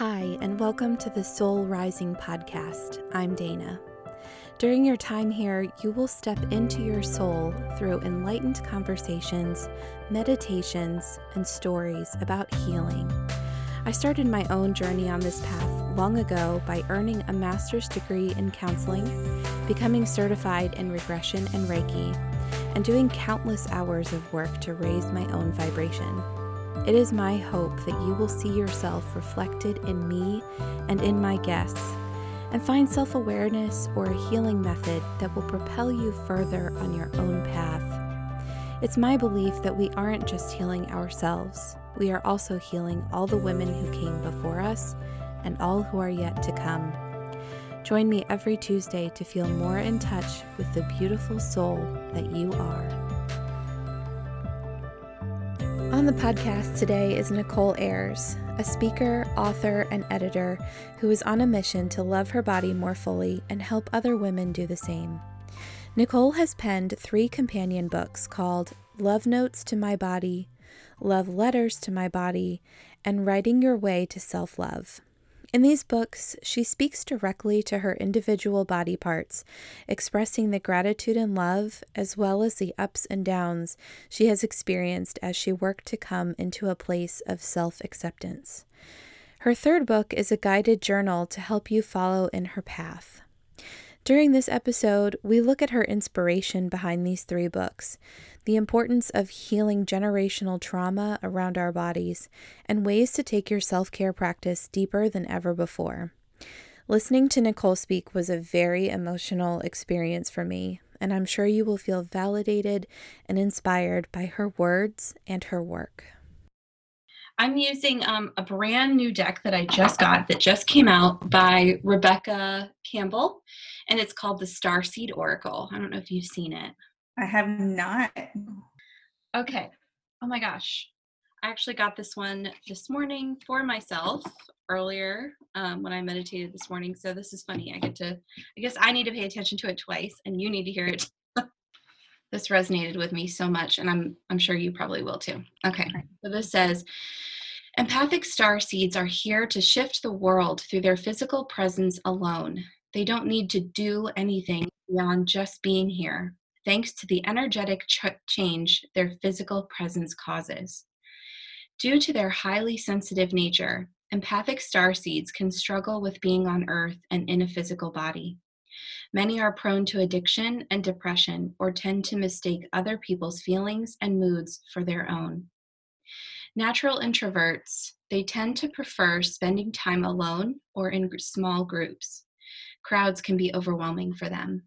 Hi, and welcome to the Soul Rising podcast. I'm Dana. During your time here, you will step into your soul through enlightened conversations, meditations, and stories about healing. I started my own journey on this path long ago by earning a master's degree in counseling, becoming certified in regression and Reiki, and doing countless hours of work to raise my own vibration. It is my hope that you will see yourself reflected in me and in my guests, and find self awareness or a healing method that will propel you further on your own path. It's my belief that we aren't just healing ourselves, we are also healing all the women who came before us and all who are yet to come. Join me every Tuesday to feel more in touch with the beautiful soul that you are. On the podcast today is Nicole Ayers, a speaker, author, and editor who is on a mission to love her body more fully and help other women do the same. Nicole has penned three companion books called Love Notes to My Body, Love Letters to My Body, and Writing Your Way to Self Love. In these books, she speaks directly to her individual body parts, expressing the gratitude and love, as well as the ups and downs she has experienced as she worked to come into a place of self acceptance. Her third book is a guided journal to help you follow in her path. During this episode, we look at her inspiration behind these three books, the importance of healing generational trauma around our bodies, and ways to take your self care practice deeper than ever before. Listening to Nicole speak was a very emotional experience for me, and I'm sure you will feel validated and inspired by her words and her work. I'm using um, a brand new deck that I just got that just came out by Rebecca Campbell, and it's called the Starseed Oracle. I don't know if you've seen it. I have not. Okay. Oh my gosh. I actually got this one this morning for myself earlier um, when I meditated this morning. So this is funny. I get to, I guess I need to pay attention to it twice, and you need to hear it. This resonated with me so much, and I'm I'm sure you probably will too. Okay. So this says, Empathic star seeds are here to shift the world through their physical presence alone. They don't need to do anything beyond just being here, thanks to the energetic ch- change their physical presence causes. Due to their highly sensitive nature, empathic star seeds can struggle with being on Earth and in a physical body. Many are prone to addiction and depression or tend to mistake other people's feelings and moods for their own. Natural introverts, they tend to prefer spending time alone or in small groups. Crowds can be overwhelming for them.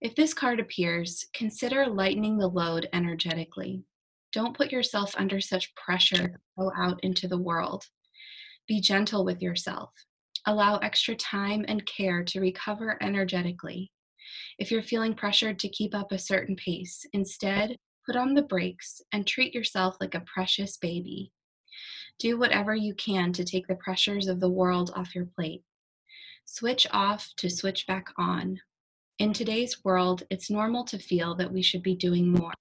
If this card appears, consider lightening the load energetically. Don't put yourself under such pressure to go out into the world. Be gentle with yourself. Allow extra time and care to recover energetically. If you're feeling pressured to keep up a certain pace, instead Put on the brakes and treat yourself like a precious baby. Do whatever you can to take the pressures of the world off your plate. Switch off to switch back on. In today's world, it's normal to feel that we should be doing more,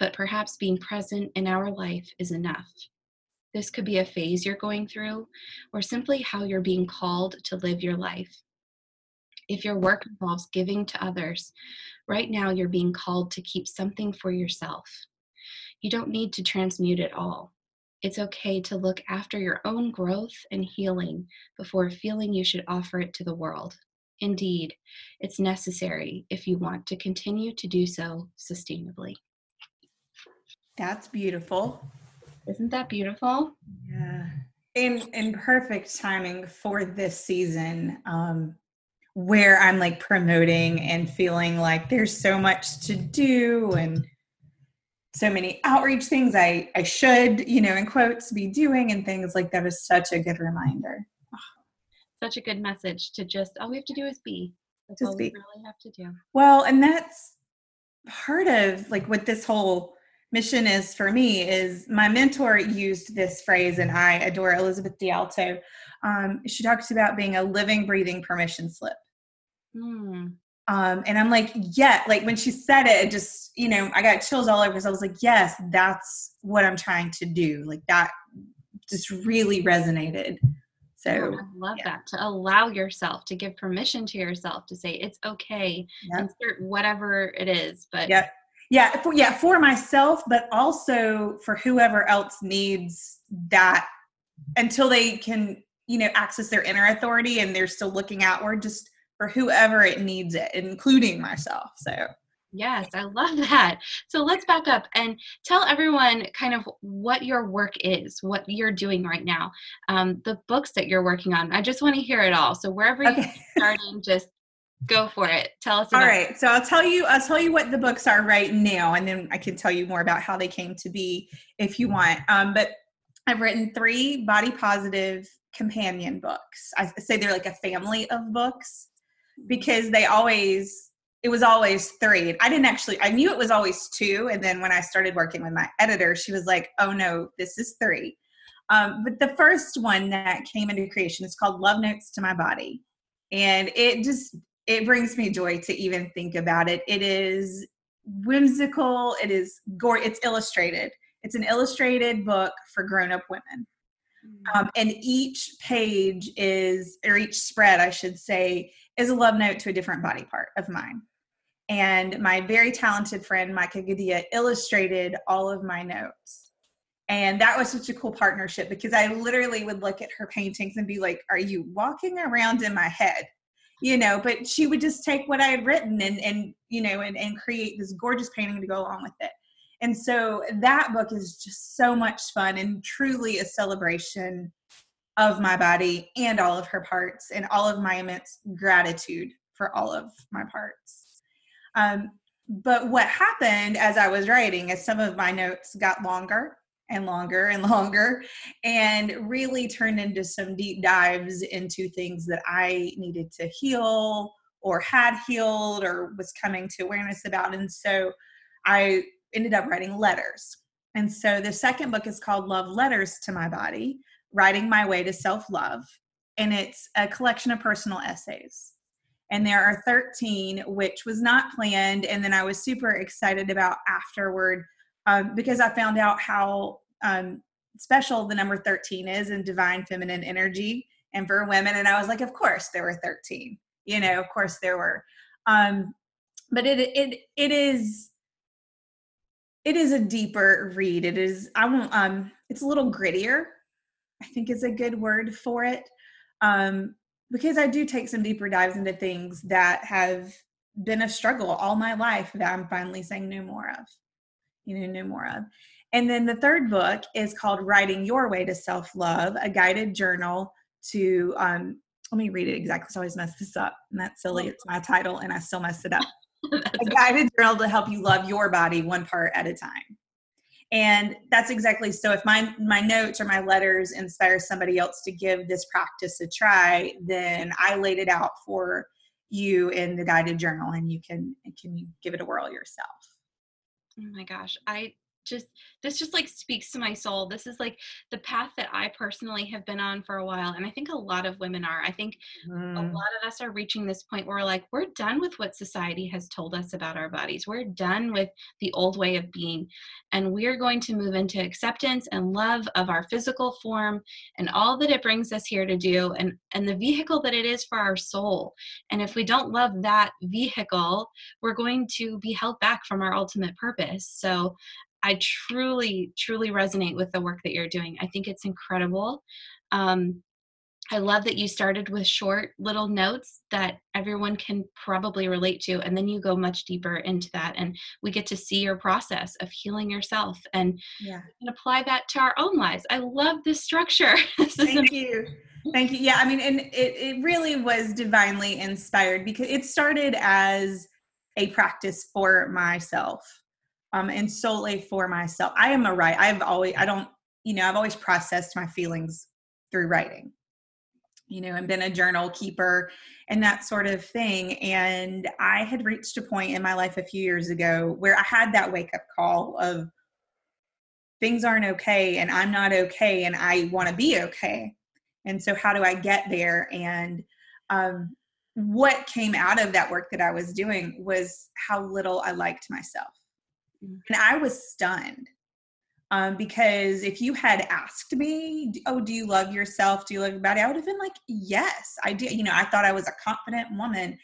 but perhaps being present in our life is enough. This could be a phase you're going through, or simply how you're being called to live your life. If your work involves giving to others, right now you're being called to keep something for yourself. You don't need to transmute it all. It's okay to look after your own growth and healing before feeling you should offer it to the world. Indeed, it's necessary if you want to continue to do so sustainably. That's beautiful. Isn't that beautiful? Yeah. In in perfect timing for this season. Um, where I'm like promoting and feeling like there's so much to do and so many outreach things I, I should, you know, in quotes, be doing and things like that is such a good reminder. Such a good message to just all we have to do is be. That's just all be. we really have to do. Well, and that's part of like what this whole mission is for me is my mentor used this phrase and I adore Elizabeth DiAlto Um, she talks about being a living, breathing permission slip. Mm. Um, and I'm like, yeah, like when she said it, it just, you know, I got chills all over so I was like, yes, that's what I'm trying to do. Like that just really resonated. So oh, I love yeah. that to allow yourself to give permission to yourself to say it's okay, yep. insert whatever it is. But yeah, yeah, for, yeah, for myself, but also for whoever else needs that until they can, you know, access their inner authority and they're still looking outward. Just for whoever it needs it, including myself. So Yes, I love that. So let's back up and tell everyone kind of what your work is, what you're doing right now, um, the books that you're working on. I just want to hear it all. So wherever okay. you're starting, just go for it. Tell us. all right. It. So I'll tell you. I'll tell you what the books are right now, and then I can tell you more about how they came to be if you want. Um, but I've written three body positive companion books. I say they're like a family of books because they always it was always three. I didn't actually I knew it was always two and then when I started working with my editor, she was like, "Oh no, this is three. Um, but the first one that came into creation is called Love Notes to My Body. And it just it brings me joy to even think about it. It is whimsical, it is gore, it's illustrated. It's an illustrated book for grown-up women. Mm. Um, and each page is, or each spread, I should say, is a love note to a different body part of mine. And my very talented friend, Micah Gadia, illustrated all of my notes. And that was such a cool partnership because I literally would look at her paintings and be like, Are you walking around in my head? You know, but she would just take what I had written and, and you know, and, and create this gorgeous painting to go along with it. And so that book is just so much fun and truly a celebration of my body and all of her parts and all of my immense gratitude for all of my parts. Um, but what happened as I was writing is some of my notes got longer and longer and longer and really turned into some deep dives into things that I needed to heal or had healed or was coming to awareness about. And so I ended up writing letters. And so the second book is called Love Letters to My Body Writing My Way to Self Love. And it's a collection of personal essays. And there are 13, which was not planned. And then I was super excited about afterward um, because I found out how um, special the number 13 is in divine feminine energy and for women. And I was like, of course there were 13. You know, of course there were. Um, but it it it is it is a deeper read. It is I won't um it's a little grittier I think is a good word for it. Um, because I do take some deeper dives into things that have been a struggle all my life that I'm finally saying no more of. You know, no more of. And then the third book is called Writing Your Way to Self Love, a guided journal to, um, let me read it exactly. So I always mess this up. And that's silly. It's my title and I still mess it up. a guided journal to help you love your body one part at a time and that's exactly so if my my notes or my letters inspire somebody else to give this practice a try then i laid it out for you in the guided journal and you can can you give it a whirl yourself Oh my gosh i just this just like speaks to my soul. This is like the path that i personally have been on for a while and i think a lot of women are. I think mm. a lot of us are reaching this point where we're like we're done with what society has told us about our bodies. We're done with the old way of being and we're going to move into acceptance and love of our physical form and all that it brings us here to do and and the vehicle that it is for our soul. And if we don't love that vehicle we're going to be held back from our ultimate purpose. So I truly, truly resonate with the work that you're doing. I think it's incredible. Um, I love that you started with short little notes that everyone can probably relate to, and then you go much deeper into that, and we get to see your process of healing yourself and, yeah. and apply that to our own lives. I love this structure. this Thank you. Thank you. Yeah, I mean, and it, it really was divinely inspired because it started as a practice for myself um, and solely for myself. I am a writer. I've always, I don't, you know, I've always processed my feelings through writing, you know, and been a journal keeper and that sort of thing. And I had reached a point in my life a few years ago where I had that wake up call of things aren't okay and I'm not okay and I want to be okay. And so, how do I get there? And um, what came out of that work that I was doing was how little I liked myself and I was stunned. Um, because if you had asked me, oh, do you love yourself? Do you love your body? I would have been like, yes, I do. You know, I thought I was a confident woman.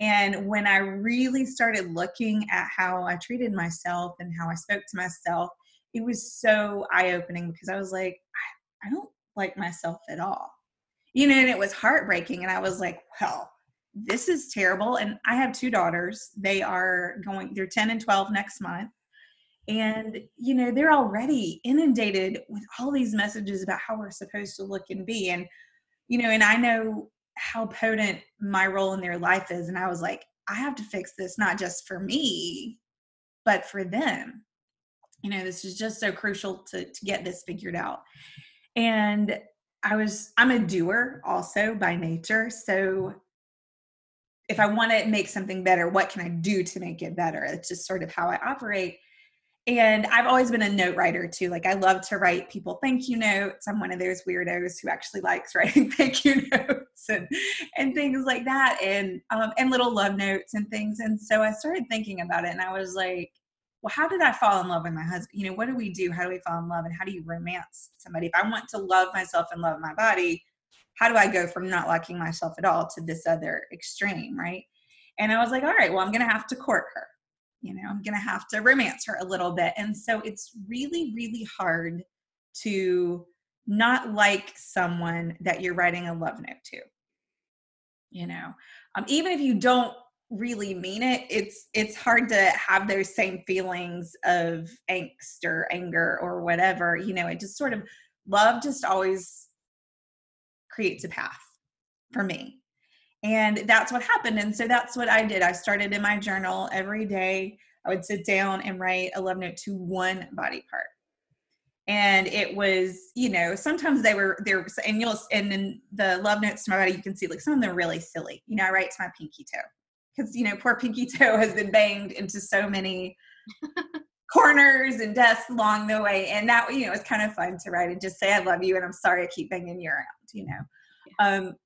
And when I really started looking at how I treated myself and how I spoke to myself, it was so eye opening because I was like, I, I don't like myself at all. You know, and it was heartbreaking. And I was like, well, this is terrible. And I have two daughters. They are going, they're 10 and 12 next month. And, you know, they're already inundated with all these messages about how we're supposed to look and be. And, you know, and I know how potent my role in their life is. And I was like, I have to fix this, not just for me, but for them. You know, this is just so crucial to, to get this figured out. And I was, I'm a doer also by nature. So if I want to make something better, what can I do to make it better? It's just sort of how I operate. And I've always been a note writer too. Like I love to write people thank you notes. I'm one of those weirdos who actually likes writing thank you notes and and things like that, and um, and little love notes and things. And so I started thinking about it, and I was like, well, how did I fall in love with my husband? You know, what do we do? How do we fall in love? And how do you romance somebody? If I want to love myself and love my body, how do I go from not liking myself at all to this other extreme, right? And I was like, all right, well, I'm going to have to court her. You know, I'm going to have to romance her a little bit. And so it's really, really hard to not like someone that you're writing a love note to. You know, um, even if you don't really mean it it's it's hard to have those same feelings of angst or anger or whatever you know it just sort of love just always creates a path for me. And that's what happened. And so that's what I did. I started in my journal every day. I would sit down and write a love note to one body part. And it was, you know, sometimes they were there, and you'll, and in the love notes to my body, you can see like some of them are really silly. You know, I write to my pinky toe because, you know, poor pinky toe has been banged into so many corners and desks along the way. And that, you know, it's kind of fun to write and just say, I love you and I'm sorry I keep banging you around, you know. Um,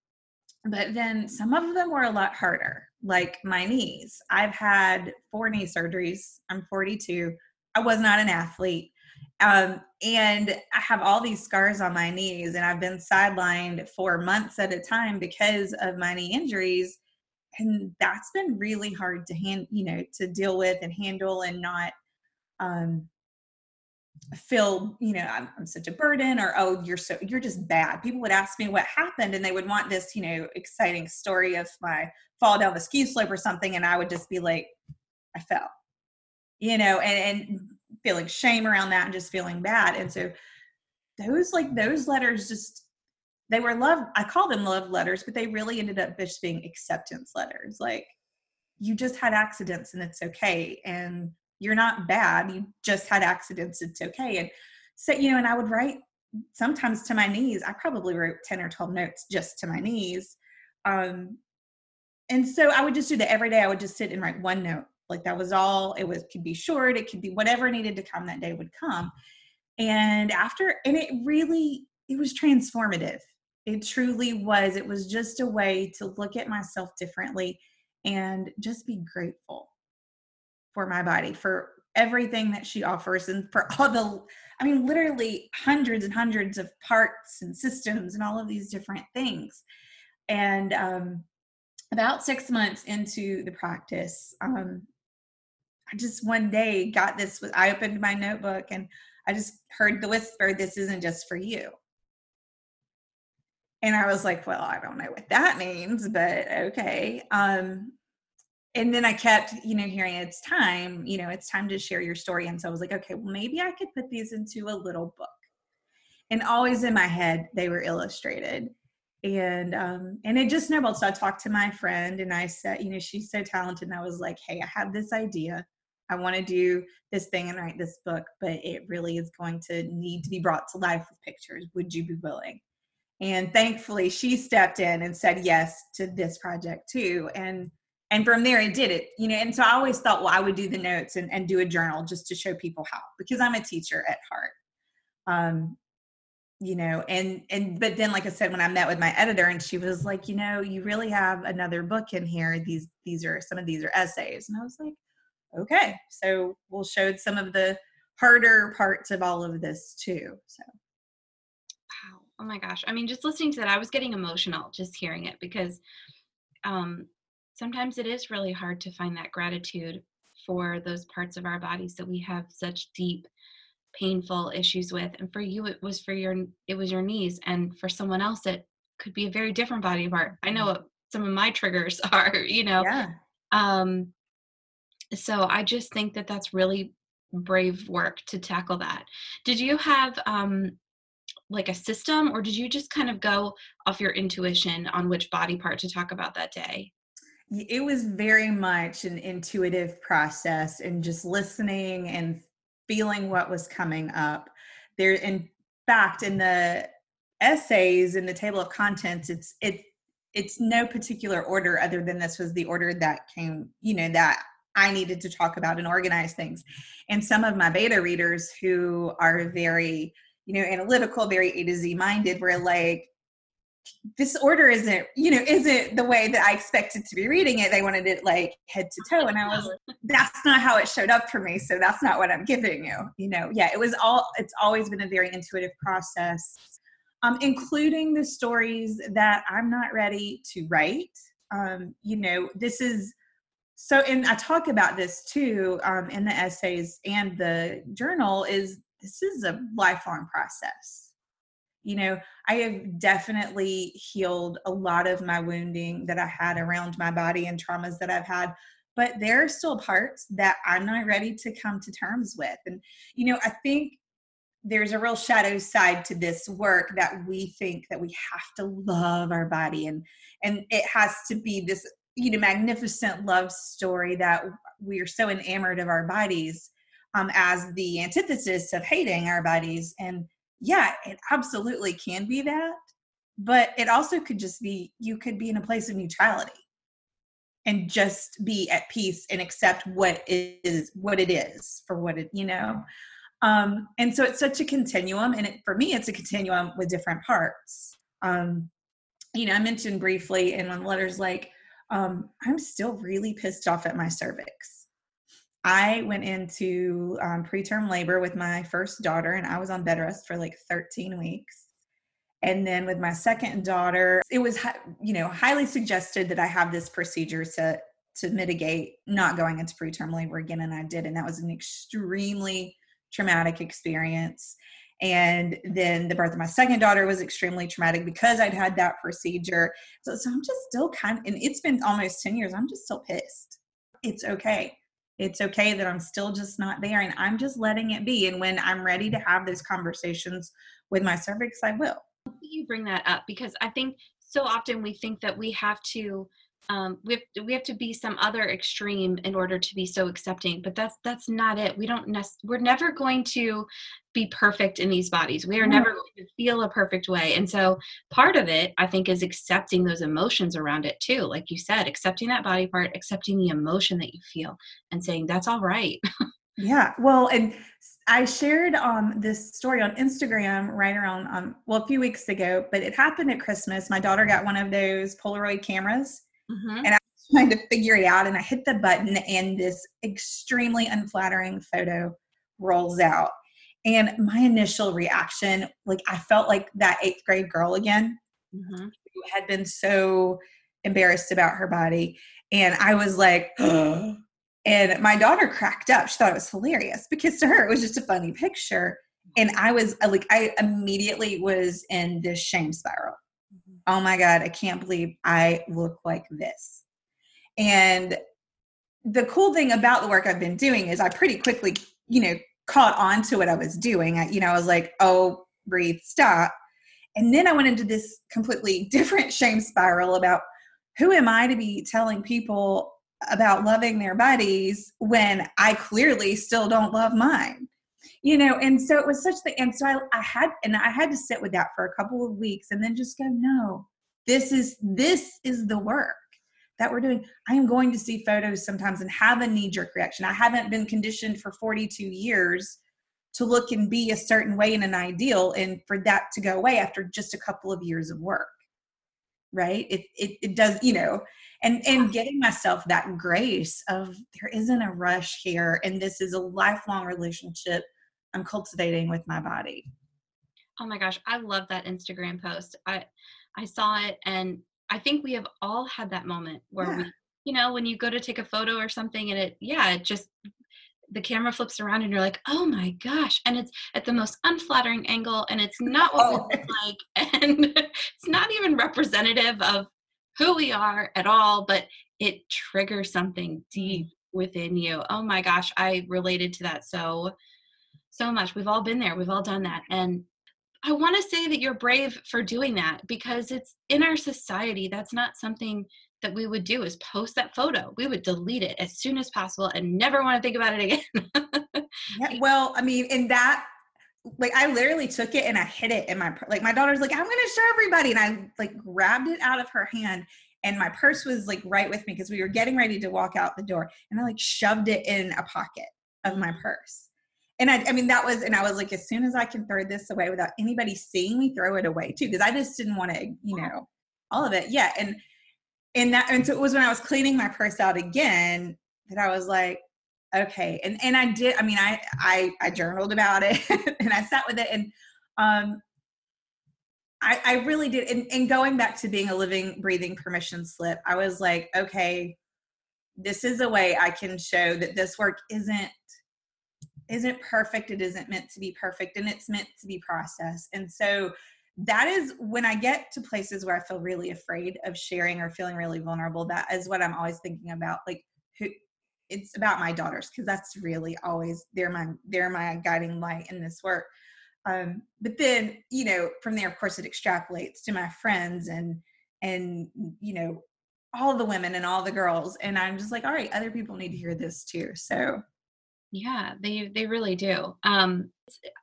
but then some of them were a lot harder, like my knees. I've had four knee surgeries. I'm 42. I was not an athlete. Um, and I have all these scars on my knees, and I've been sidelined for months at a time because of my knee injuries. And that's been really hard to hand, you know, to deal with and handle and not um, feel you know I'm, I'm, such a burden or oh you're so you're just bad. People would ask me what happened and they would want this you know exciting story of my fall down the ski slope or something. And i would just be like i fell you know and, and feeling shame around that and just feeling bad. And so those like those letters just they were love i call them love letters but they really ended up just being acceptance letters. Like you just had accidents and it's okay. And you're not bad you just had accidents it's okay. And so you know and i would write sometimes to my knees i probably wrote 10 or 12 notes just to my knees. Um and so i would just do that every day. I would just sit and write one note. Like that was all. It was could be short. It could be whatever needed to come that day would come. And after and it really it was transformative. It truly was. It was just a way to look at myself differently and just be grateful for my body for everything that she offers and for all the i mean literally hundreds and hundreds of parts and systems and all of these different things. And um, about six months into the practice um, i just one day got this i opened my notebook and i just heard the whisper this isn't just for you. And i was like well i don't know what that means but okay. Um, and then I kept, you know, hearing it's time, you know, it's time to share your story. And so I was like, okay, well, maybe I could put these into a little book. And always in my head, they were illustrated. And um, and it just snowballed. So I talked to my friend and I said, you know, she's so talented. And I was like, hey, I have this idea. I want to do this thing and write this book, but it really is going to need to be brought to life with pictures. Would you be willing? And thankfully, she stepped in and said yes to this project too. And and from there it did it you know and so i always thought well i would do the notes and, and do a journal just to show people how because i'm a teacher at heart um you know and and but then like i said when i met with my editor and she was like you know you really have another book in here these these are some of these are essays and i was like okay so we'll show some of the harder parts of all of this too. So wow. Oh my gosh. I mean, just listening to that, I was getting emotional just hearing it because um, sometimes it is really hard to find that gratitude for those parts of our bodies that we have such deep painful issues with and for you it was for your it was your knees and for someone else it could be a very different body part i know Mm-hmm. what some of my triggers are you know yeah. um so i just think that that's really brave work to tackle that did you have um like a system or did you just kind of go off your intuition on which body part to talk about that day It was very much an intuitive process and just listening and feeling what was coming up. There, in fact, in the essays in the table of contents, it's it it's no particular order other than this was the order that came, you know, that I needed to talk about and organize things. And some of my beta readers who are very, you know, analytical, very A to Z minded were like, this order isn't, you know, isn't the way that I expected to be reading it. They wanted it like head to toe. And I was that's not how it showed up for me. So that's not what I'm giving you. You know, yeah, it was all it's always been a very intuitive process. Um, including the stories that I'm not ready to write. Um, you know, this is so and i talk about this too um, in the essays and the journal is this is a lifelong process you know i have definitely healed a lot of my wounding that i had around my body and traumas that i've had but there are still parts that i'm not ready to come to terms with. And you know i think there's a real shadow side to this work that we think that we have to love our body. And and it has to be this you know magnificent love story that we are so enamored of our bodies um, as the antithesis of hating our bodies. And yeah it absolutely can be that but it also could just be you could be in a place of neutrality and just be at peace and accept what is what it is for what it you know um and so it's such a continuum and it, for me it's a continuum with different parts um you know i mentioned briefly in one of the letters like um, I'm still really pissed off at my cervix. I went into um, preterm labor with my first daughter, and I was on bed rest for like 13 weeks. And then with my second daughter, it was you know highly suggested that I have this procedure to to mitigate not going into preterm labor again, and I did, and that was an extremely traumatic experience. And then the birth of my second daughter was extremely traumatic because I'd had that procedure. So, so I'm just still kind of, and it's been almost 10 years, I'm just still pissed. It's okay. It's okay that I'm still just not there and I'm just letting it be. And when I'm ready to have those conversations with my cervix, I will. You bring that up because I think so often we think that we have to um, we have we have to be some other extreme in order to be so accepting but that's that's not it we don't nec- we're never going to be perfect in these bodies we are No. never going to feel a perfect way and so part of it i think is accepting those emotions around it too like you said accepting that body part accepting the emotion that you feel and saying that's all right Yeah. Well, and I shared um this story on Instagram right around um well a few weeks ago, but it happened at Christmas. My daughter got one of those Polaroid cameras Mhm. And I was trying to figure it out and I hit the button and this extremely unflattering photo rolls out. And my initial reaction, like I felt like that eighth grade girl again Mhm. who had been so embarrassed about her body. And I was like, and my daughter cracked up. She thought it was hilarious because to her it was just a funny picture. And I was like, I immediately was in this shame spiral. Oh my God, I can't believe I look like this. And the cool thing about the work I've been doing is I pretty quickly, you know, caught on to what I was doing. I, you know, I was like, oh, breathe, stop. And then I went into this completely different shame spiral about who am I to be telling people about loving their bodies when I clearly still don't love mine? You know, and so it was such the, and so I, I had, and I had to sit with that for a couple of weeks and then just go, no, this is, this is the work that we're doing. I am going to see photos sometimes and have a knee jerk reaction. I haven't been conditioned for 42 years to look and be a certain way in an ideal and for that to go away after just a couple of years of work right it, it it does you know and and getting myself that grace of there isn't a rush here and this is a lifelong relationship I'm cultivating with my body. Oh my gosh, I love that Instagram post. I I saw it and I think we have all had that moment where yeah. we you know, when you go to take a photo or something and it yeah, it just the camera flips around and you're like, oh my gosh. And it's at the most unflattering angle and it's not what oh. we look like. And it's not even representative of who we are at all, but it triggers something deep mm. within you. Oh my gosh, I related to that so so much. We've all been there. We've all done that. And I want to say that you're brave for doing that because it's in our society that's not something that we would do is post that photo. We would delete it as soon as possible and never want to think about it again. yeah, well, I mean, in that like I literally took it and I hid it in my like my daughter's like I'm going to show everybody and I like grabbed it out of her hand and my purse was like right with me because we were getting ready to walk out the door and I like shoved it in a pocket of my mm. purse. And I, I mean, that was, and I was like, as soon as I can throw this away without anybody seeing me throw it away too, because I just didn't want to, you know, all of it. Yeah. And, and that, and so it was when I was cleaning my purse out again that I was like, okay. And, and I did, I mean, I, I, I journaled about it and I sat with it and, um, I, I really did. And, and going back to being a living, breathing permission slip, I was like, okay, this is a way I can show that this work isn't isn't perfect. It isn't meant to be perfect, and it's meant to be processed. And so that is when I get to places where I feel really afraid of sharing or feeling really vulnerable. That is what I'm always thinking about. Like who it's about my daughters because that's really always they're my they're my guiding light in this work um, but then you know from there of course it extrapolates to my friends and and you know all the women and all the girls and i'm just like all right other people need to hear this too so yeah they they really do. Um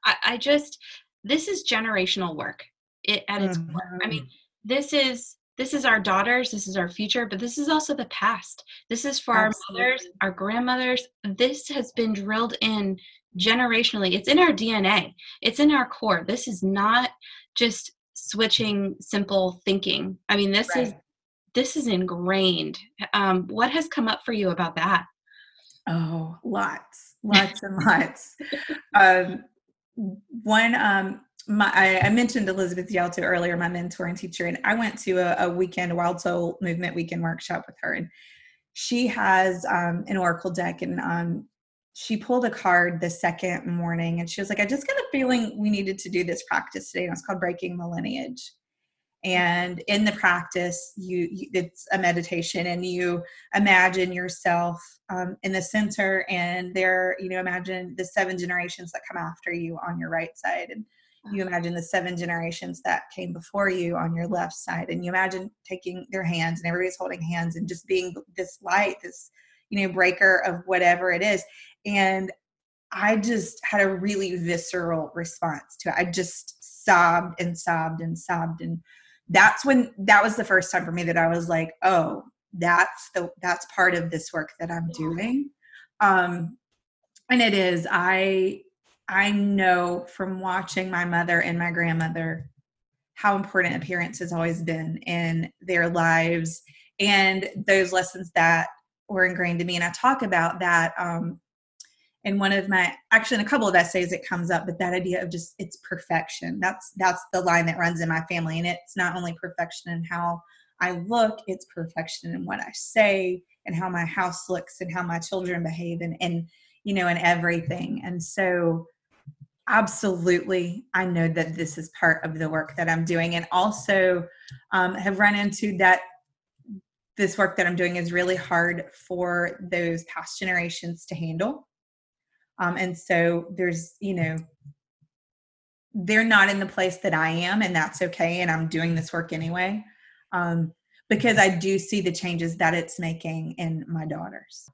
i, I just this is generational work it at its mm-hmm. core. I mean mm-hmm. this is this is our daughters this is our future but this is also the past. This is for Absolutely. our mothers our grandmothers. This has been drilled in generationally. It's in our dna it's in our core. This is not just switching simple thinking. I mean this right. is this is ingrained. Um, what has come up for you about that? Oh lots lots and lots um, one um, my, I, I, mentioned Elizabeth DiAlto earlier, my mentor and teacher, and I went to a, a weekend Wild Soul Movement weekend workshop with her, and she has um, an oracle deck, and um, she pulled a card the second morning and she was like, I just got a feeling we needed to do this practice today. And it's called Breaking the Lineage. And in the practice, you, you it's a meditation, and you imagine yourself um, in the center, and there, you know, imagine the seven generations that come after you on your right side, and you imagine the seven generations that came before you on your left side, and you imagine taking their hands, and everybody's holding hands, and just being this light, this you know breaker of whatever it is and I just had a really visceral response to it. I just sobbed and sobbed and sobbed. And that's when that was the first time for me that I was like, oh, that's the that's part of this work that I'm doing. Um and it is. I I know from watching my mother and my grandmother how important appearance has always been in their lives and those lessons that were ingrained in me. And I talk about that um, in one of my actually in a couple of essays it comes up but that idea of just it's perfection. That's that's the line that runs in my family and it's not only perfection in how i look it's perfection in what i say and how my house looks and how my children behave and and you know and everything. And so absolutely i know that this is part of the work that i'm doing and also um, have run into that this work that i'm doing is really hard for those past generations to handle um, and so there's, you know, they're not in the place that I am, and that's okay. And I'm doing this work anyway um, because I do see the changes that it's making in my daughters.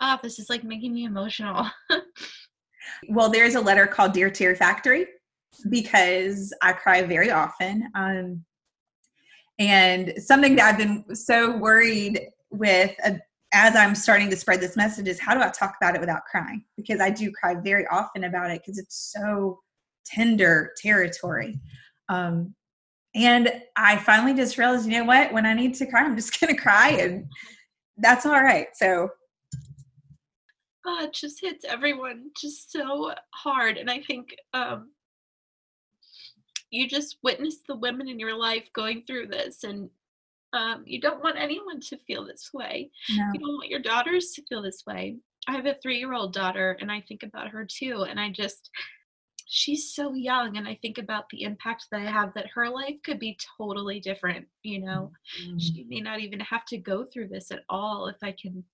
Ah, oh, this is like making me emotional. well, there's a letter called Dear Tear Factory because I cry very often. Um, and something that I've been so worried with uh, as I'm starting to spread this message is how do I talk about it without crying? Because I do cry very often about it because it's so tender territory. Um, and I finally just realized, you know what? When I need to cry, I'm just going to cry, and that's all right. So, uh, it just hits everyone just so hard. And I think um, you just witness the women in your life going through this, and um, you don't want anyone to feel this way. No. You don't want your daughters to feel this way. I have a three year old daughter, and I think about her too. And I just, she's so young, and I think about the impact that I have that her life could be totally different. You know, Mm-hmm. she may not even have to go through this at all if I can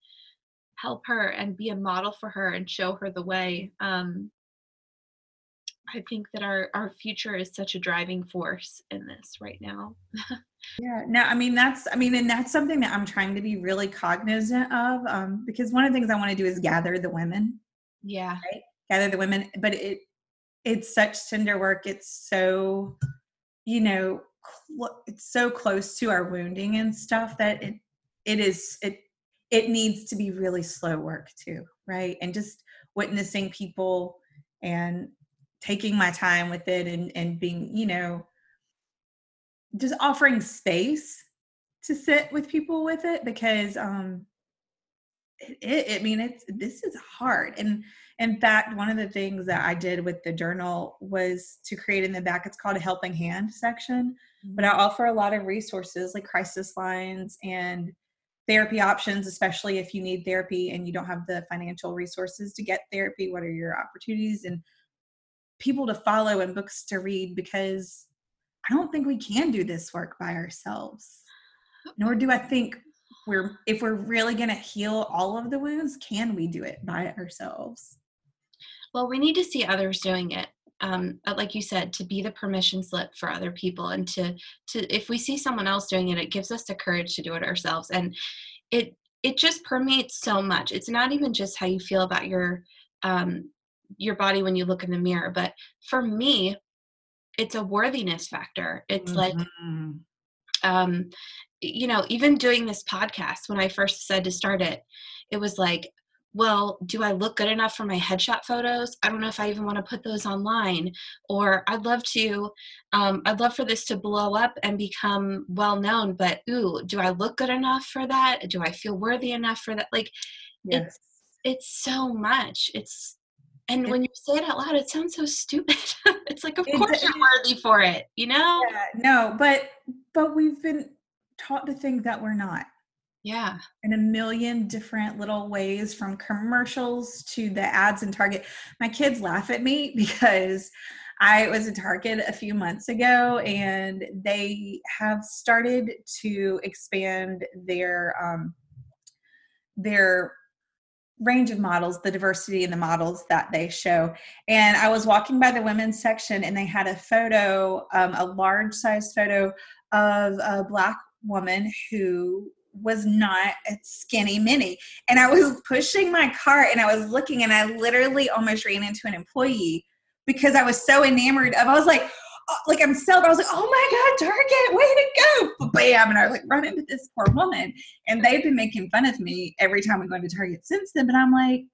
help her and be a model for her and show her the way. Um, I think that our our future is such a driving force in this right now. Yeah, no, I mean that's I mean, and that's something that I'm trying to be really cognizant of, um, because one of the things I want to do is gather the women, Yeah. gather the women, but it it's such tender work. It's so, you know, cl- it's so close to our wounding and stuff that it it is it it needs to be really slow work too, right? And just witnessing people and taking my time with it and and being, you know, just offering space to sit with people with it because um it, it, I mean it's this is hard. And in fact one of the things that I did with the journal was to create in the back it's called a helping hand section but I offer a lot of resources like crisis lines and therapy options especially if you need therapy and you don't have the financial resources to get therapy what are your opportunities? And people to follow and books to read because I don't think we can do this work by ourselves. Nor do I think we're if we're really going to heal all of the wounds, can we do it by ourselves? Well, we need to see others doing it. Um, like you said, to be the permission slip for other people, and to to if we see someone else doing it, it gives us the courage to do it ourselves, and it it just permeates so much. It's not even just how you feel about your um, your body when you look in the mirror, but for me, it's a worthiness factor. It's like Mhm. um, you know, even doing this podcast, when I first said to start it, it was like, well, do I look good enough for my headshot photos? I don't know if I even want to put those online. Or I'd love to, um, I'd love for this to blow up and become well known, but ooh, do I look good enough for that? Do I feel worthy enough for that? Like, yes. it's so much. It's, and when you say it out loud, it sounds so stupid. it's like, of course you're worthy for it, you know? Yeah, no, but but we've been taught to think that we're not. Yeah. in a million different little ways from commercials to the ads in Target. My kids laugh at me because I was at Target a few months ago and they have started to expand their um, their range of models, the diversity in the models that they show. And I was walking by the women's section and they had a photo, um, a large size photo of a black woman who was not a skinny mini. And I was pushing my cart and I was looking and I literally almost ran into an employee because I was so enamored of, I was like, like I'm self, I was like, oh my God, Target, way to go. Bam. And I was like run into this poor woman. And they've been making fun of me every time we go into Target since then. But I'm like,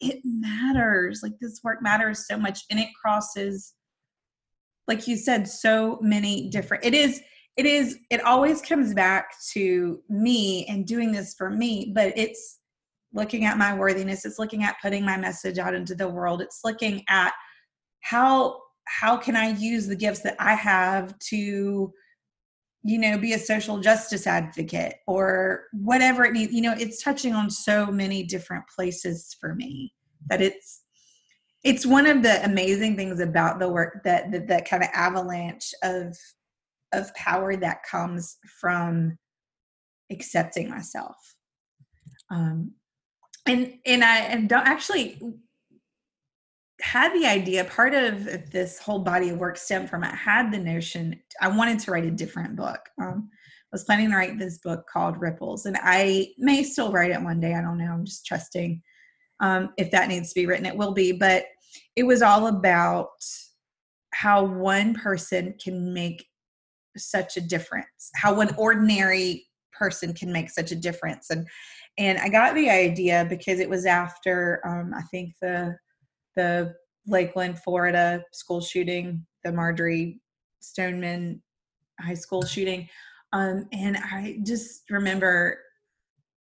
it matters. Like this work matters so much. And it crosses, like you said, so many different, it is, it is, it always comes back to me and doing this for me, but it's looking at my worthiness. It's looking at putting my message out into the world. It's looking at how how can I use the gifts that I have to you know be a social justice advocate or whatever it needs? You know it's touching on so many different places for me that it's it's one of the amazing things about the work that that, that kind of avalanche of of power that comes from accepting myself. Um and and i and don't actually had the idea part of this whole body of work stemmed from it had the notion i wanted to write a different book. Um, i was planning to write this book called ripples and i may still write it one day i don't know i'm just trusting um, if that needs to be written it will be but it was all about how one person can make such a difference how one ordinary person can make such a difference and and i got the idea because it was after um, i think the the Lakeland, Florida school shooting, the Marjory Stoneman high school shooting. Um, and I just remember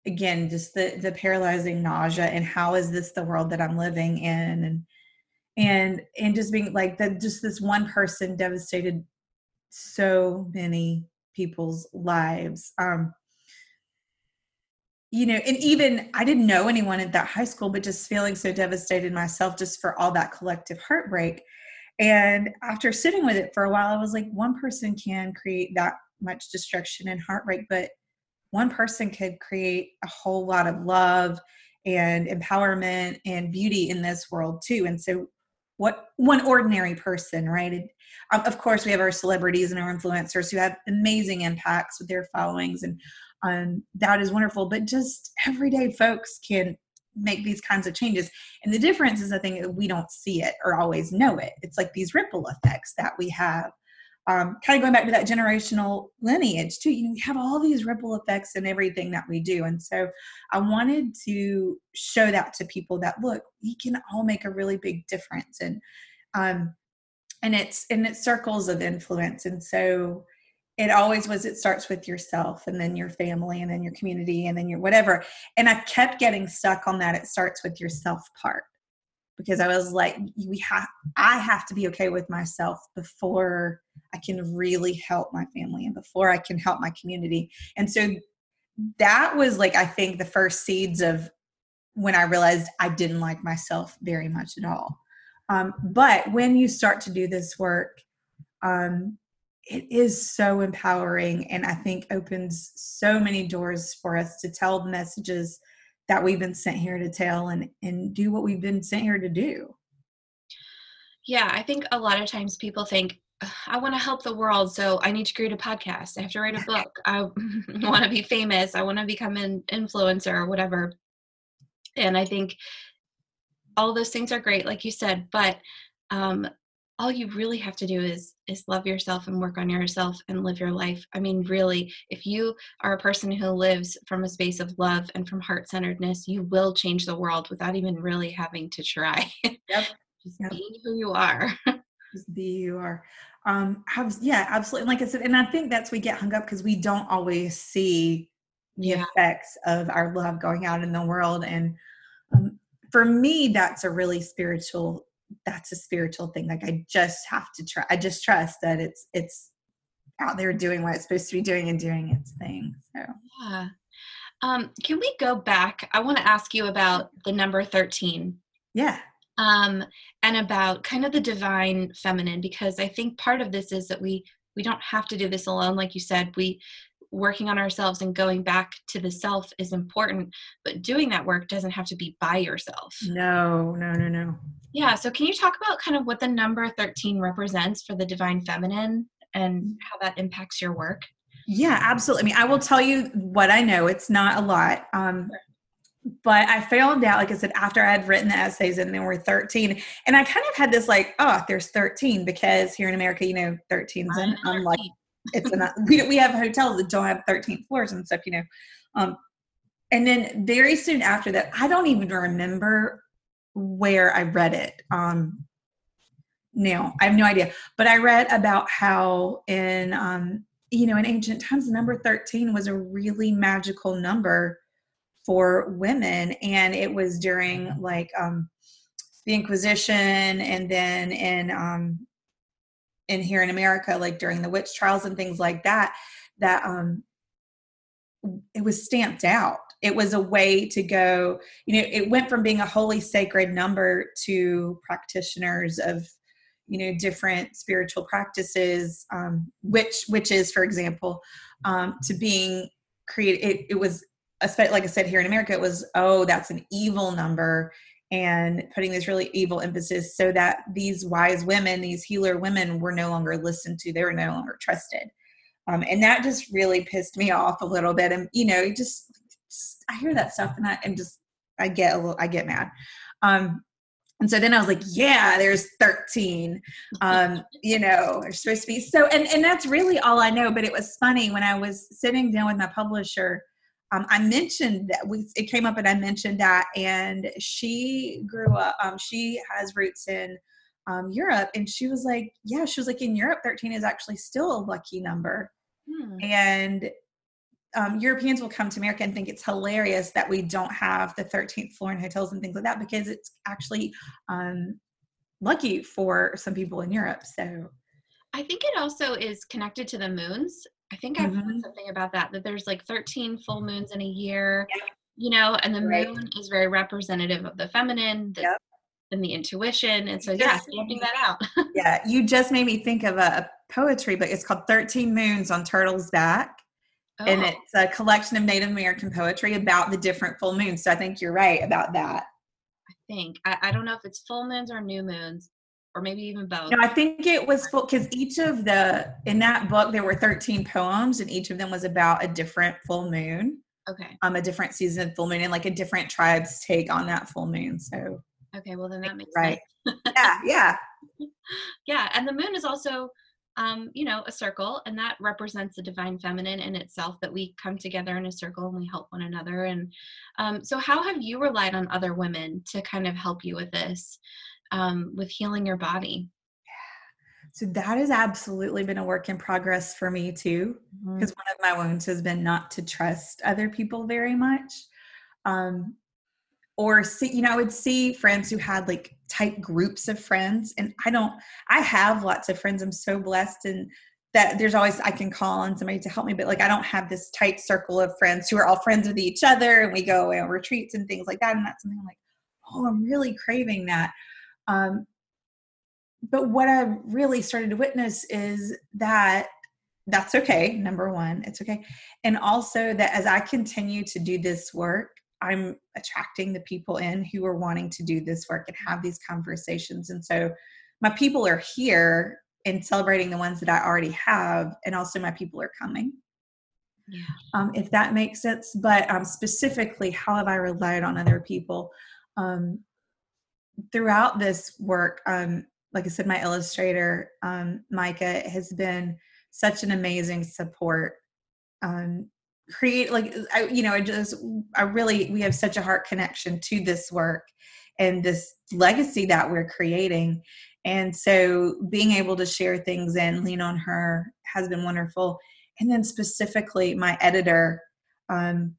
again just the the paralyzing nausea and how is this the world that i'm living in and and and just being like that just this one person devastated so many people's lives um you know and even i didn't know anyone at that high school but just feeling so devastated myself just for all that collective heartbreak. And after sitting with it for a while i was like one person can create that much destruction and heartbreak but one person could create a whole lot of love and empowerment and beauty in this world too. And so what one ordinary person right? Um, of course we have our celebrities and our influencers who have amazing impacts with their followings and um, that is wonderful but just everyday folks can make these kinds of changes. And the difference is i think we don't see it or always know it. It's like these ripple effects that we have. Um, kind of going back to that generational lineage too you know we have all these ripple effects in everything that we do. And so i wanted to show that to people that look we can all make a really big difference. And um and it's and it's circles of influence. And so it always was it starts with yourself and then your family and then your community and then your whatever and i kept getting stuck on that it starts with yourself part because I was like, we have, I have to be okay with myself before I can really help my family and before I can help my community. And so that was like, I think the first seeds of when I realized I didn't like myself very much at all. Um, but when you start to do this work, um, it is so empowering and I think opens so many doors for us to tell the messages that we've been sent here to tell and and do what we've been sent here to do. Yeah i think a lot of times people think i want to help the world so i need to create a podcast. I have to write a book. I want to be famous. I want to become an influencer or whatever. And i think all those things are great like you said but um, all you really have to do is is love yourself and work on yourself and live your life i mean really if you are a person who lives from a space of love and from heart-centeredness you will change the world without even really having to try yep just yep. being who you are just be who you are um have yeah absolutely like i said and i think that's we get hung up because we don't always see the yeah. effects of our love going out in the world and um, for me that's a really spiritual that's a spiritual thing like i just have to try i just trust that it's it's out there doing what it's supposed to be doing and doing its thing so. Yeah. Um can we go back? I want to ask you about the number 13 yeah. Um and about kind of the divine feminine because i think part of this is that we we don't have to do this alone like you said we working on ourselves and going back to the self is important but doing that work doesn't have to be by yourself. No no no no. Yeah so can you talk about kind of what the number 13 represents for the divine feminine and how that impacts your work? Yeah absolutely. I mean i will tell you what i know. It's not a lot um but I found out, like I said, after I had written the essays and there were 13, and I kind of had this like, oh, there's 13 because here in America, you know, 13 is an unlike it's an, we, we have hotels that don't have 13 floors and stuff, you know. Um, and then very soon after that, I don't even remember where I read it. Um, now I have no idea, but I read about how in um, you know in ancient times, the number 13 was a really magical number for women, and it was during like um, the Inquisition, and then in um, in here in America, like during the witch trials and things like that, that um, it was stamped out. It was a way to go, you know, it went from being a holy sacred number to practitioners of, you know, different spiritual practices, um, which witches, for example, um, to being created. It, it was, like I said here in America, it was, oh, that's an evil number and putting this really evil emphasis so that these wise women, these healer women, were no longer listened to. They were no longer trusted. Um, and that just really pissed me off a little bit. And you know, just, just I hear that stuff and I and just I get a little I get mad. Um, and so then I was like, yeah, there's 13. Um, you know, there's supposed to be so and and that's really all I know. But it was funny when I was sitting down with my publisher um, I mentioned that we, it came up and I mentioned that, and she grew up. Um, she has roots in um, Europe, and she was like, "Yeah," she was like, "In Europe, thirteen is actually still a lucky number." Hmm. And um, Europeans will come to America and think it's hilarious that we don't have the 13th floor in hotels and things like that because it's actually um, lucky for some people in Europe. So I think it also is connected to the moons. I think I've Mhm. heard something about that, that there's like 13 full moons in a year, Yep. you know, and the Right. moon is very representative of the feminine the, Yep. and the intuition. And so, You yeah, stamping that out. yeah, you just made me think of a, poetry book. It's called 13 Moons on Turtle's Back. And Oh, it's a collection of Native American poetry about the different full moons. So I think you're right about that. I think. I, I don't know if it's full moons or new moons, or maybe even both. No, I think it was full because each of the in that book there were 13 poems, and each of them was about a different full moon, okay. um, a different season of full moon, and like a different tribe's take on that full moon. So Okay. Well, then that makes right, sense. yeah, yeah, Yeah. And the moon is also, um, you know, a circle, and that represents the divine feminine in itself that we come together in a circle and we help one another. And um, so, how have you relied on other women to kind of help you with this, um, with healing your body? So that has absolutely been a work in progress for me too. Because one of my wounds has been not to trust other people very much um or see you know i would see friends who had like tight groups of friends and i don't i have lots of friends i'm so blessed and that there's always i can call on somebody to help me but like i don't have this tight circle of friends who are all friends with each other and we go away on retreats and things like that and that's something I'm like oh i'm really craving that um but what i've really started to witness is that that's okay number one it's okay. And also that as i continue to do this work i'm attracting the people in who are wanting to do this work and have these conversations. And so my people are here and celebrating the ones that i already have and also my people are coming. Yeah. um, if that makes sense but um, specifically how have i relied on other people? Um, throughout this work um, like i said my illustrator um, micah has been such an amazing support um create like i you know i just i really we have such a heart connection to this work and this legacy that we're creating. And so being able to share things and lean on her has been wonderful. And then specifically my editor um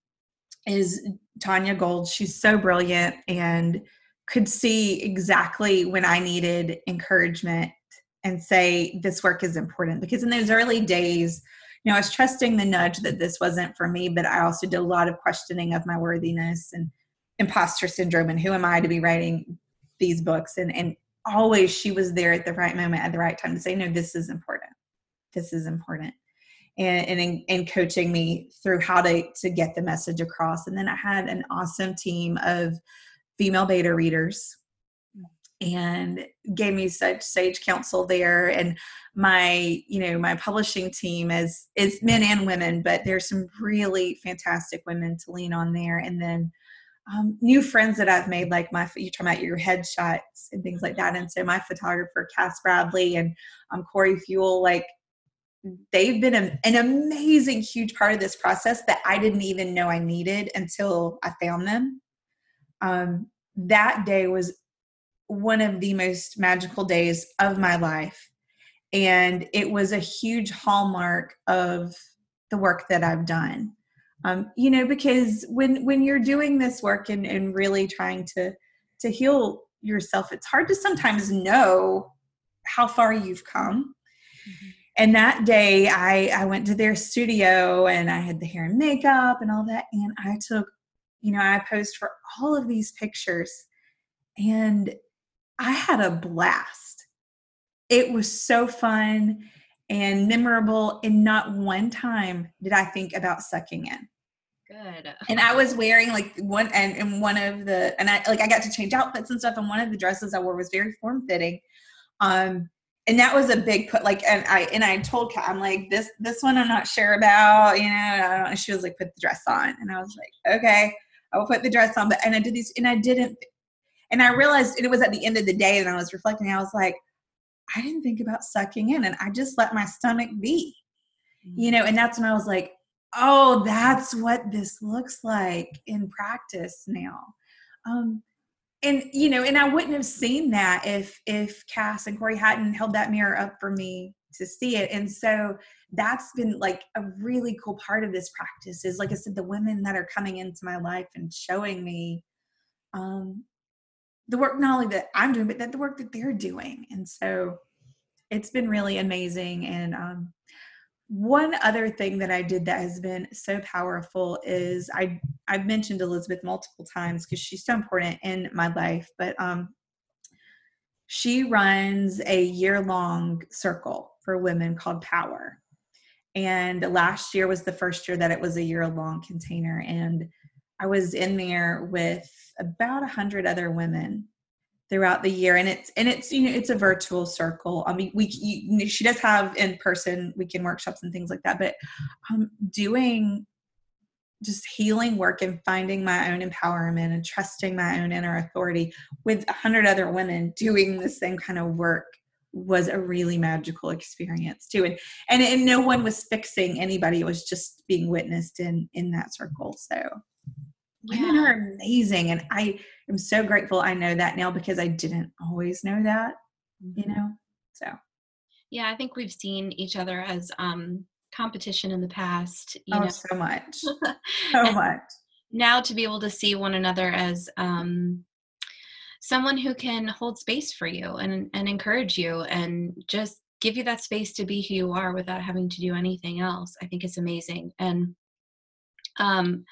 is tanya gold. She's so brilliant and could see exactly when i needed encouragement and say this work is important. Because in those early days you know i was trusting the nudge that this wasn't for me but i also did a lot of questioning of my worthiness and imposter syndrome and who am i to be writing these books? And and always she was there at the right moment at the right time to say no this is important. This is important. And and, and coaching me through how to to get the message across. And then i had an awesome team of female beta readers and gave me such sage counsel there and my you know my publishing team is is men and women but there's some really fantastic women to lean on there and then um, new friends that I've made, like my you talking about your headshots and things like that. And so my photographer, Cass Bradley and um, Corey Fuel, like they've been a, an amazing, huge part of this process that I didn't even know I needed until I found them. Um, that day was one of the most magical days of my life. And it was a huge hallmark of the work that I've done. Um, you know, because when when you're doing this work and, and really trying to to heal yourself, it's hard to sometimes know how far you've come. Mhm. And that day I, I went to their studio and I had the hair and makeup and all that. And I took, you know, I posed for all of these pictures and I had a blast. It was so fun and memorable. And not one time did I think about sucking in. Good. And I was wearing like one and, and one of the and I like I got to change outfits and stuff. And one of the dresses I wore was very form fitting. Um and that was a big put like and I and I told Kat, I'm like, this this one I'm not sure about, you know. I don't, and she was like, put the dress on. And I was like, okay, I put the dress on. But and I did these and I didn't and I realized and it was at the end of the day and I was reflecting, I was like, I didn't think about sucking in and I just let my stomach be you know and that's when i was like oh that's what this looks like in practice now um and you know and i wouldn't have seen that if if cass and corey hadn't held that mirror up for me to see it. And so that's been like a really cool part of this practice is like i said the women that are coming into my life and showing me um the work not only that i'm doing but that the work that they're doing. And so it's been really amazing. And um one other thing that I did that has been so powerful is I I've mentioned Elizabeth multiple times because she's so important in my life, but um she runs a year long circle for women called Power. And last year was the first year that it was a year long container. And I was in there with about a hundred other women throughout the year and it's and it's you know it's a virtual circle i mean we you, she does have in person weekend workshops and things like that but um doing just healing work and finding my own empowerment and trusting my own inner authority with a hundred other women doing the same kind of work was a really magical experience too and, and and no one was fixing anybody it was just being witnessed in in that circle so yeah. women are amazing and i am so grateful i know that now because i didn't always know that you mm-hmm. know so yeah i think we've seen each other as um competition in the past you oh know. so much so much now to be able to see one another as um someone who can hold space for you and and encourage you and just give you that space to be who you are without having to do anything else i think it's amazing and um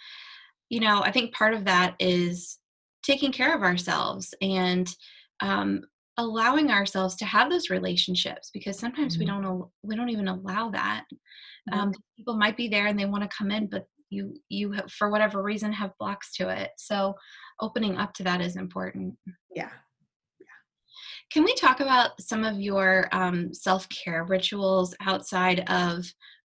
you know, I think part of that is taking care of ourselves and um, allowing ourselves to have those relationships because sometimes mm-hmm. we don't we don't even allow that. Mm-hmm. Um, people might be there and they want to come in, but you you have, for whatever reason have blocks to it. So opening up to that is important. Yeah. Can we talk about some of your um, self care rituals outside of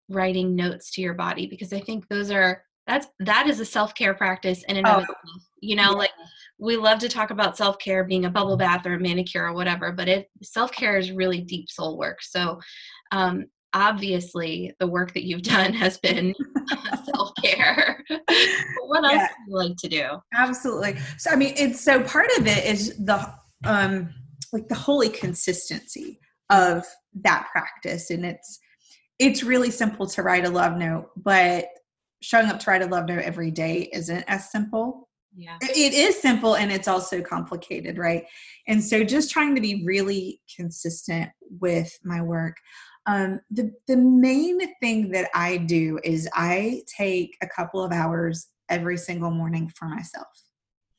writing notes to your body? Because I think those are that's that is a self-care practice in and oh, itself you know yeah. like we love to talk about self-care being a bubble bath or a manicure or whatever but it self-care is really deep soul work so um obviously the work that you've done has been self-care what else yeah. do you like to do absolutely so i mean it's so part of it is the um like the holy consistency of that practice and it's it's really simple to write a love note but showing up to write a love note every day isn't as simple. Yeah. It is simple and it's also complicated, right? And so just trying to be really consistent with my work. Um, the the main thing that I do is I take a couple of hours every single morning for myself.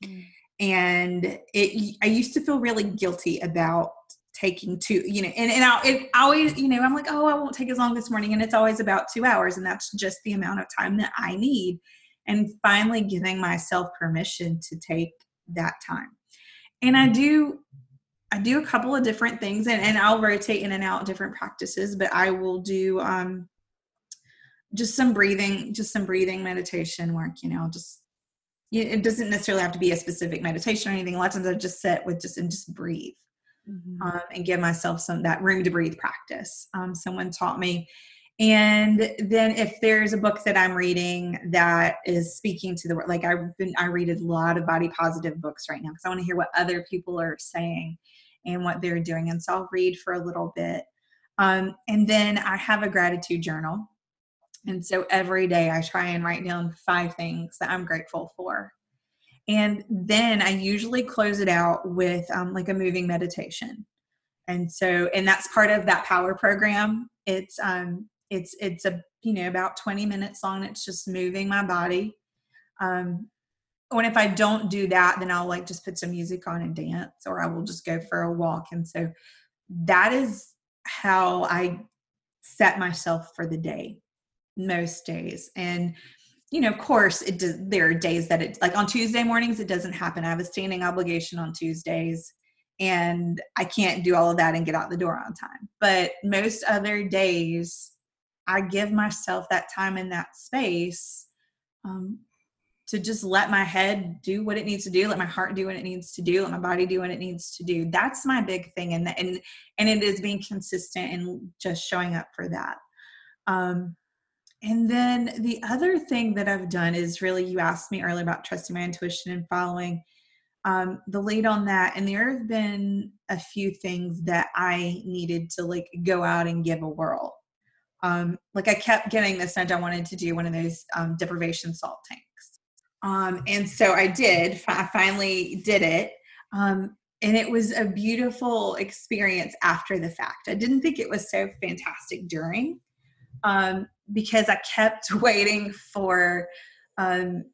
Mm. And it I used to feel really guilty about taking two, you know, and, and I, it always, you know, I'm like, oh, I won't take as long this morning. And it's always about two hours. And that's just the amount of time that I need. And finally giving myself permission to take that time. And I do, I do a couple of different things and, and I'll rotate in and out different practices, but I will do, um, just some breathing, just some breathing meditation work, you know, just it doesn't necessarily have to be a specific meditation or anything. A lot of times I just sit with just and just breathe mm-hmm. um, and give myself some that room to breathe practice. Um, someone taught me. And then if there's a book that I'm reading that is speaking to the world, like I've been I read a lot of body positive books right now because I want to hear what other people are saying and what they're doing. And so I'll read for a little bit. Um, and then I have a gratitude journal. And so every day I try and write down five things that I'm grateful for. And then I usually close it out with um, like a moving meditation. And so, and that's part of that power program. It's, um, it's, it's a, you know, about 20 minutes long. It's just moving my body. Um, when if I don't do that, then I'll like just put some music on and dance, or I will just go for a walk. And so that is how I set myself for the day most days. And you know, of course, it does. There are days that it like on Tuesday mornings it doesn't happen. I have a standing obligation on Tuesdays, and I can't do all of that and get out the door on time. But most other days, I give myself that time and that space um, to just let my head do what it needs to do, let my heart do what it needs to do, let my body do what it needs to do. That's my big thing, and and and it is being consistent and just showing up for that. Um, and then the other thing that I've done is really, you asked me earlier about trusting my intuition and following. um, the lead on that. And there have been a few things that I needed to like go out and give a whirl. Um, like I kept getting this nudge I wanted to do one of those um, deprivation salt tanks. Um, and so I did. I finally did it. Um, and it was a beautiful experience after the fact. I didn't think it was so fantastic during um, because I kept waiting for, um,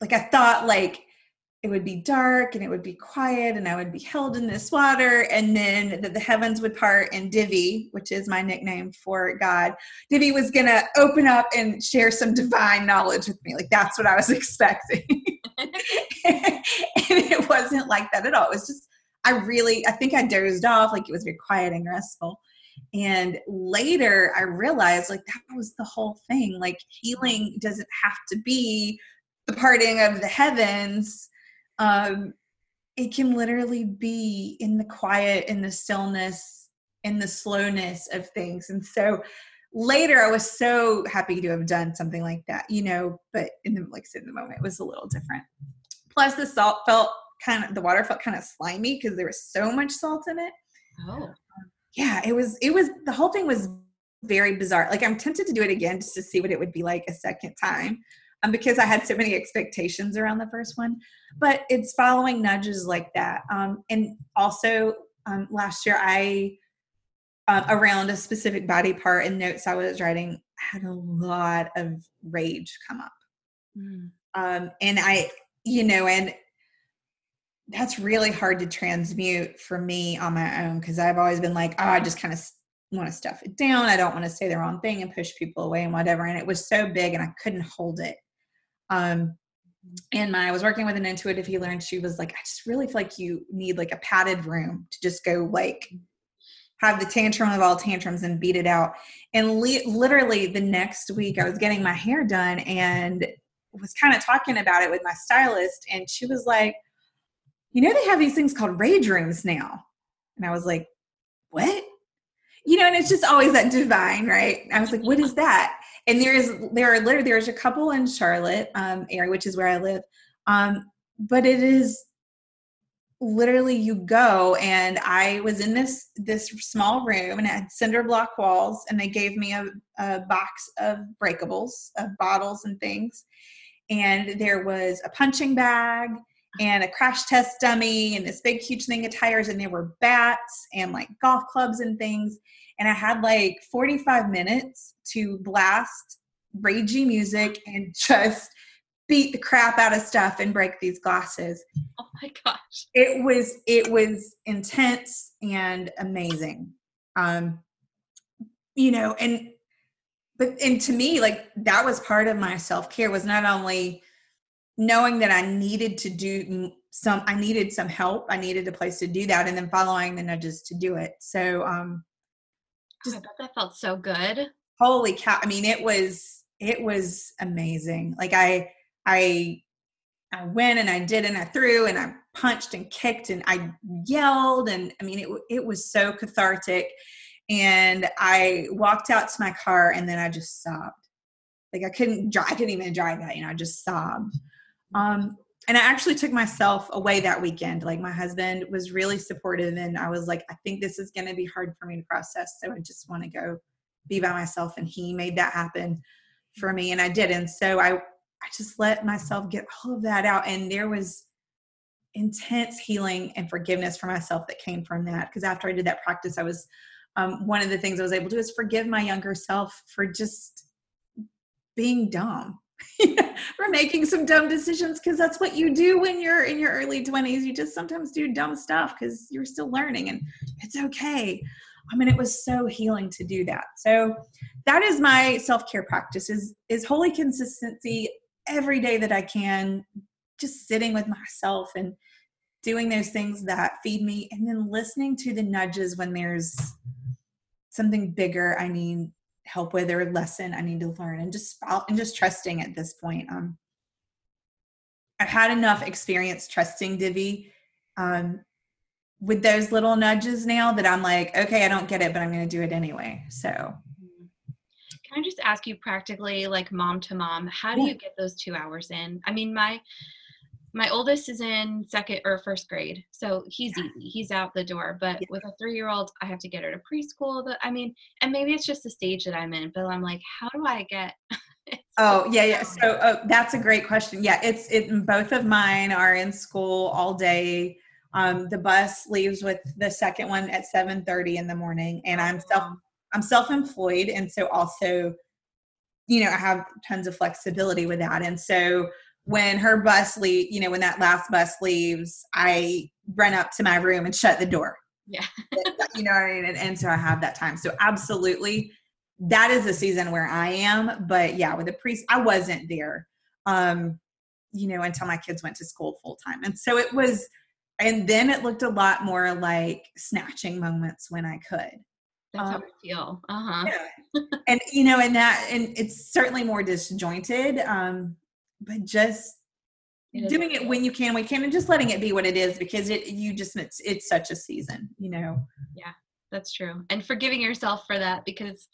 like, I thought, like, it would be dark and it would be quiet and I would be held in this water and then the, the heavens would part and Divi, which is my nickname for God, Divi was going to open up and share some divine knowledge with me. Like that's what I was expecting. and it wasn't like that at all. It was just, I really, I think I dozed off. Like it was very quiet and restful. And later I realized like that was the whole thing. Like healing doesn't have to be the parting of the heavens um, it can literally be in the quiet, in the stillness, in the slowness of things. And so later I was so happy to have done something like that, you know, but in the like said in the moment it was a little different. Plus the salt felt kind of the water felt kind of slimy because there was so much salt in it. Oh. Yeah, it was it was the whole thing was very bizarre. Like I'm tempted to do it again just to see what it would be like a second time um, because I had so many expectations around the first one. But it's following nudges like that. Um, and also, um, last year, I, uh, around a specific body part and notes I was writing, had a lot of rage come up. Mm. Um, and I, you know, and that's really hard to transmute for me on my own because I've always been like, oh, I just kind of want to stuff it down. I don't want to say the wrong thing and push people away and whatever. And it was so big and I couldn't hold it. Um, and when I was working with an intuitive healer, and she was like, I just really feel like you need like a padded room to just go like have the tantrum of all tantrums and beat it out. And li- literally the next week, I was getting my hair done and was kind of talking about it with my stylist, and she was like, You know, they have these things called rage rooms now. And I was like, What? You know, and it's just always that divine, right? I was like, What is that? and there is there are literally there's a couple in Charlotte um, area, which is where I live. Um, but it is literally you go and I was in this this small room and it had cinder block walls and they gave me a, a box of breakables of bottles and things and there was a punching bag and a crash test dummy and this big huge thing of tires and there were bats and like golf clubs and things and I had like 45 minutes to blast ragey music and just beat the crap out of stuff and break these glasses. Oh my gosh. It was it was intense and amazing. Um you know, and but and to me like that was part of my self-care was not only knowing that I needed to do some I needed some help, I needed a place to do that and then following the nudges to do it. So um just, I bet that felt so good. Holy cow! I mean, it was it was amazing. Like I I I went and I did and I threw and I punched and kicked and I yelled and I mean it it was so cathartic. And I walked out to my car and then I just sobbed. Like I couldn't drive. I couldn't even drive that. You know, I just sobbed. Um, and I actually took myself away that weekend. Like my husband was really supportive, and I was like, I think this is going to be hard for me to process. So I just want to go be by myself. And he made that happen for me, and I did. And so I, I just let myself get all of that out, and there was intense healing and forgiveness for myself that came from that. Because after I did that practice, I was um, one of the things I was able to do is forgive my younger self for just being dumb for making some dumb decisions because that's what you do when you're in your early 20s you just sometimes do dumb stuff because you're still learning and it's okay. I mean it was so healing to do that. So that is my self-care practice is is holy consistency every day that i can just sitting with myself and doing those things that feed me and then listening to the nudges when there's something bigger. I need help with or lesson I need to learn and just and just trusting at this point. Um, I've had enough experience trusting Divi um, with those little nudges now that I'm like, okay, I don't get it, but I'm going to do it anyway. So, can I just ask you practically, like mom to mom, how do yeah. you get those two hours in? I mean, my my oldest is in second or first grade, so he's Yeah. easy. He's out the door. But Yeah. with a three-year-old, I have to get her to preschool. The, I mean, and maybe it's just the stage that I'm in. But I'm like, how do I get? Oh yeah, yeah. So oh, that's a great question. Yeah, it's it. Both of mine are in school all day. Um, the bus leaves with the second one at seven thirty in the morning, and I'm self I'm self-employed, and so also, you know, I have tons of flexibility with that. And so when her bus leave, you know, when that last bus leaves, I run up to my room and shut the door. Yeah. you know what I mean? And, and so I have that time. So absolutely, that is a season where I am. But yeah, with the priest, I wasn't there. Um, you know, until my kids went to school full time. And so it was, and then it looked a lot more like snatching moments when I could. That's how um, I feel. Uh huh. Yeah. and you know, and that and it's certainly more disjointed. Um, but just It doing it when you can, we can, and just letting it be what it is because it you just it's it's such a season, you know. Yeah that's true. And forgiving yourself for that because,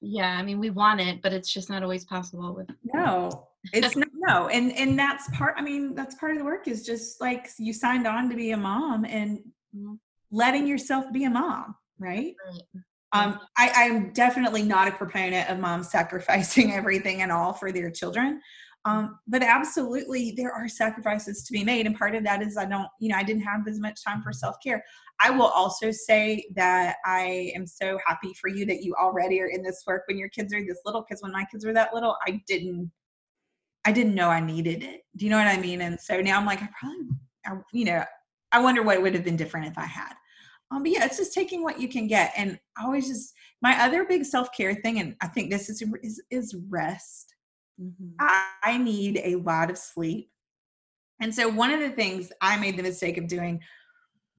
yeah, I mean, we want it, but it's just not always possible with. No, it's not no, and and that's part. I mean, that's part of the work is just like you signed on to be a mom and Mhm. letting yourself be a mom, right? Right. Um, I, I'm definitely not a proponent of moms sacrificing everything and all for their children. Um, but absolutely, there are sacrifices to be made. And part of that is I don't, you know, I didn't have as much time for self care. I will also say that I am so happy for you that you already are in this work when your kids are this little. Because when my kids were that little, I didn't, I didn't know I needed it. Do you know what I mean? And so now I'm like, I probably, I, you know, I wonder what would have been different if I had. Um, but yeah, it's just taking what you can get. And I always just my other big self care thing, and I think this is is, is rest. Mhm. I, I need a lot of sleep. And so one of the things I made the mistake of doing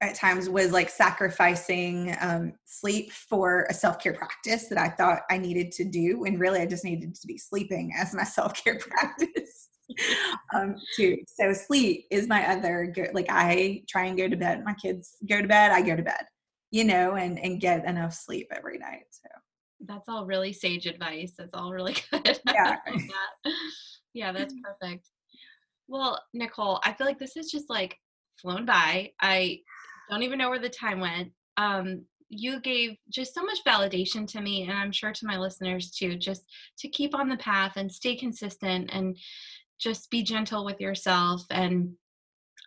at times was like sacrificing um, sleep for a self care practice that I thought I needed to do, when really I just needed to be sleeping as my self care practice. um, too. So sleep is my other go- like I try and go to bed. My kids go to bed, I go to bed, you know, and and get enough sleep every night. So That's all really sage advice. That's all really good. Yeah. that. Yeah, that's perfect. Well, Nicole, I feel like this is just like flown by. I don't even know where the time went. Um, you gave just so much validation to me, and I'm sure to my listeners too, just to keep on the path and stay consistent and just be gentle with yourself. And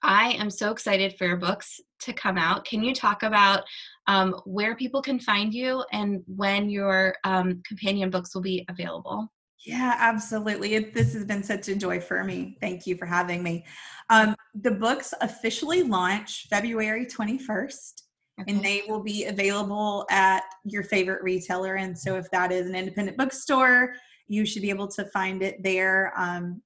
I am so excited for your books to come out. Can you talk about um, where people can find you and when your um, companion books will be available? Yeah, absolutely. It, this has been such a joy for me. Thank you for having me. Um, the books officially launch February 21st, and they will be available at your favorite retailer. And so, if that is an independent bookstore, you should be able to find it there um,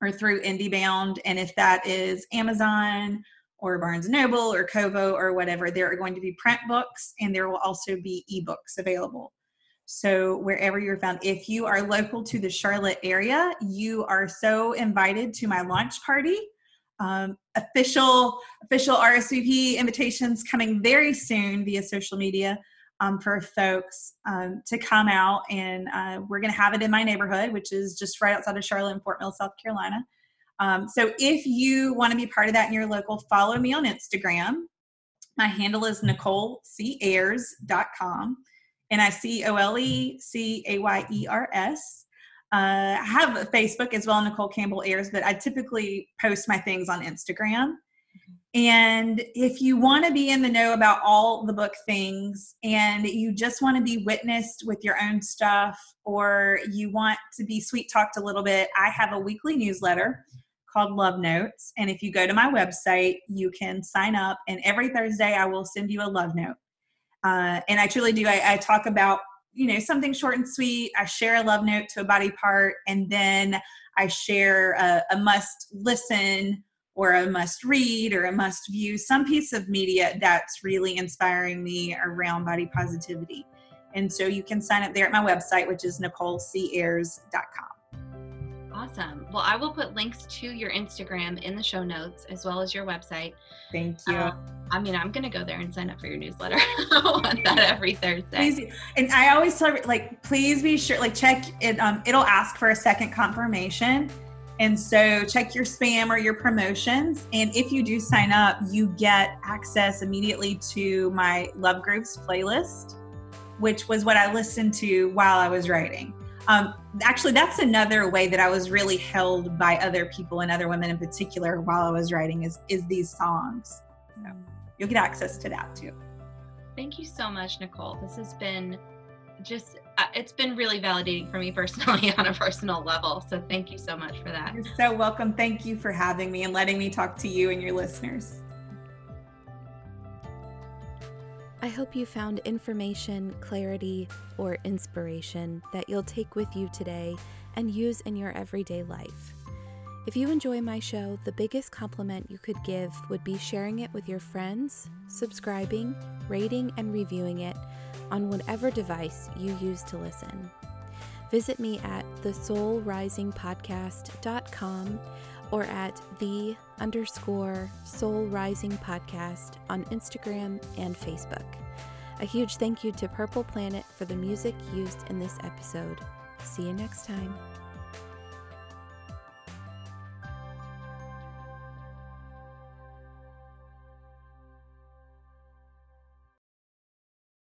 or through IndieBound. And if that is Amazon or Barnes and Noble or Kobo or whatever, there are going to be print books, and there will also be ebooks available. So wherever you're found, if you are local to the Charlotte area, you are so invited to my launch party. Um, official official RSVP invitations coming very soon via social media um, for folks um, to come out, and uh, we're going to have it in my neighborhood, which is just right outside of Charlotte in Fort Mill, South Carolina. Um, so if you want to be part of that in your local, follow me on Instagram. My handle is NicoleCayers.com and I C O L E C A Y E R S. Uh, I have a Facebook as well, Nicole Campbell Ayers, but I typically post my things on Instagram. And if you want to be in the know about all the book things and you just want to be witnessed with your own stuff or you want to be sweet talked a little bit, I have a weekly newsletter called Love Notes. And if you go to my website, you can sign up. And every Thursday, I will send you a love note. Uh, and I truly do. I, I talk about you know something short and sweet. I share a love note to a body part, and then I share a, a must listen or a must read or a must view some piece of media that's really inspiring me around body positivity. And so you can sign up there at my website, which is NicoleCayers.com. Awesome. Well, I will put links to your Instagram in the show notes as well as your website. Thank you. Um, I mean, I'm going to go there and sign up for your newsletter. I want that every Thursday. Please, and I always tell like, please be sure, like, check it. Um, it'll ask for a second confirmation, And so check your spam or your promotions. And if you do sign up, you get access immediately to my Love Grooves playlist, which was what I listened to while I was writing. Um, actually, that's another way that I was really held by other people and other women in particular while I was writing is is these songs. So you'll get access to that too. Thank you so much, Nicole. This has been just uh, it's been really validating for me personally on a personal level. So thank you so much for that. You're so welcome. Thank you for having me and letting me talk to you and your listeners. I hope you found information, clarity, or inspiration that you'll take with you today and use in your everyday life. If you enjoy my show, the biggest compliment you could give would be sharing it with your friends, subscribing, rating, and reviewing it on whatever device you use to listen. Visit me at thesoulrisingpodcast.com or at the underscore soul rising podcast on Instagram and Facebook. A huge thank you to Purple Planet for the music used in this episode. See you next time.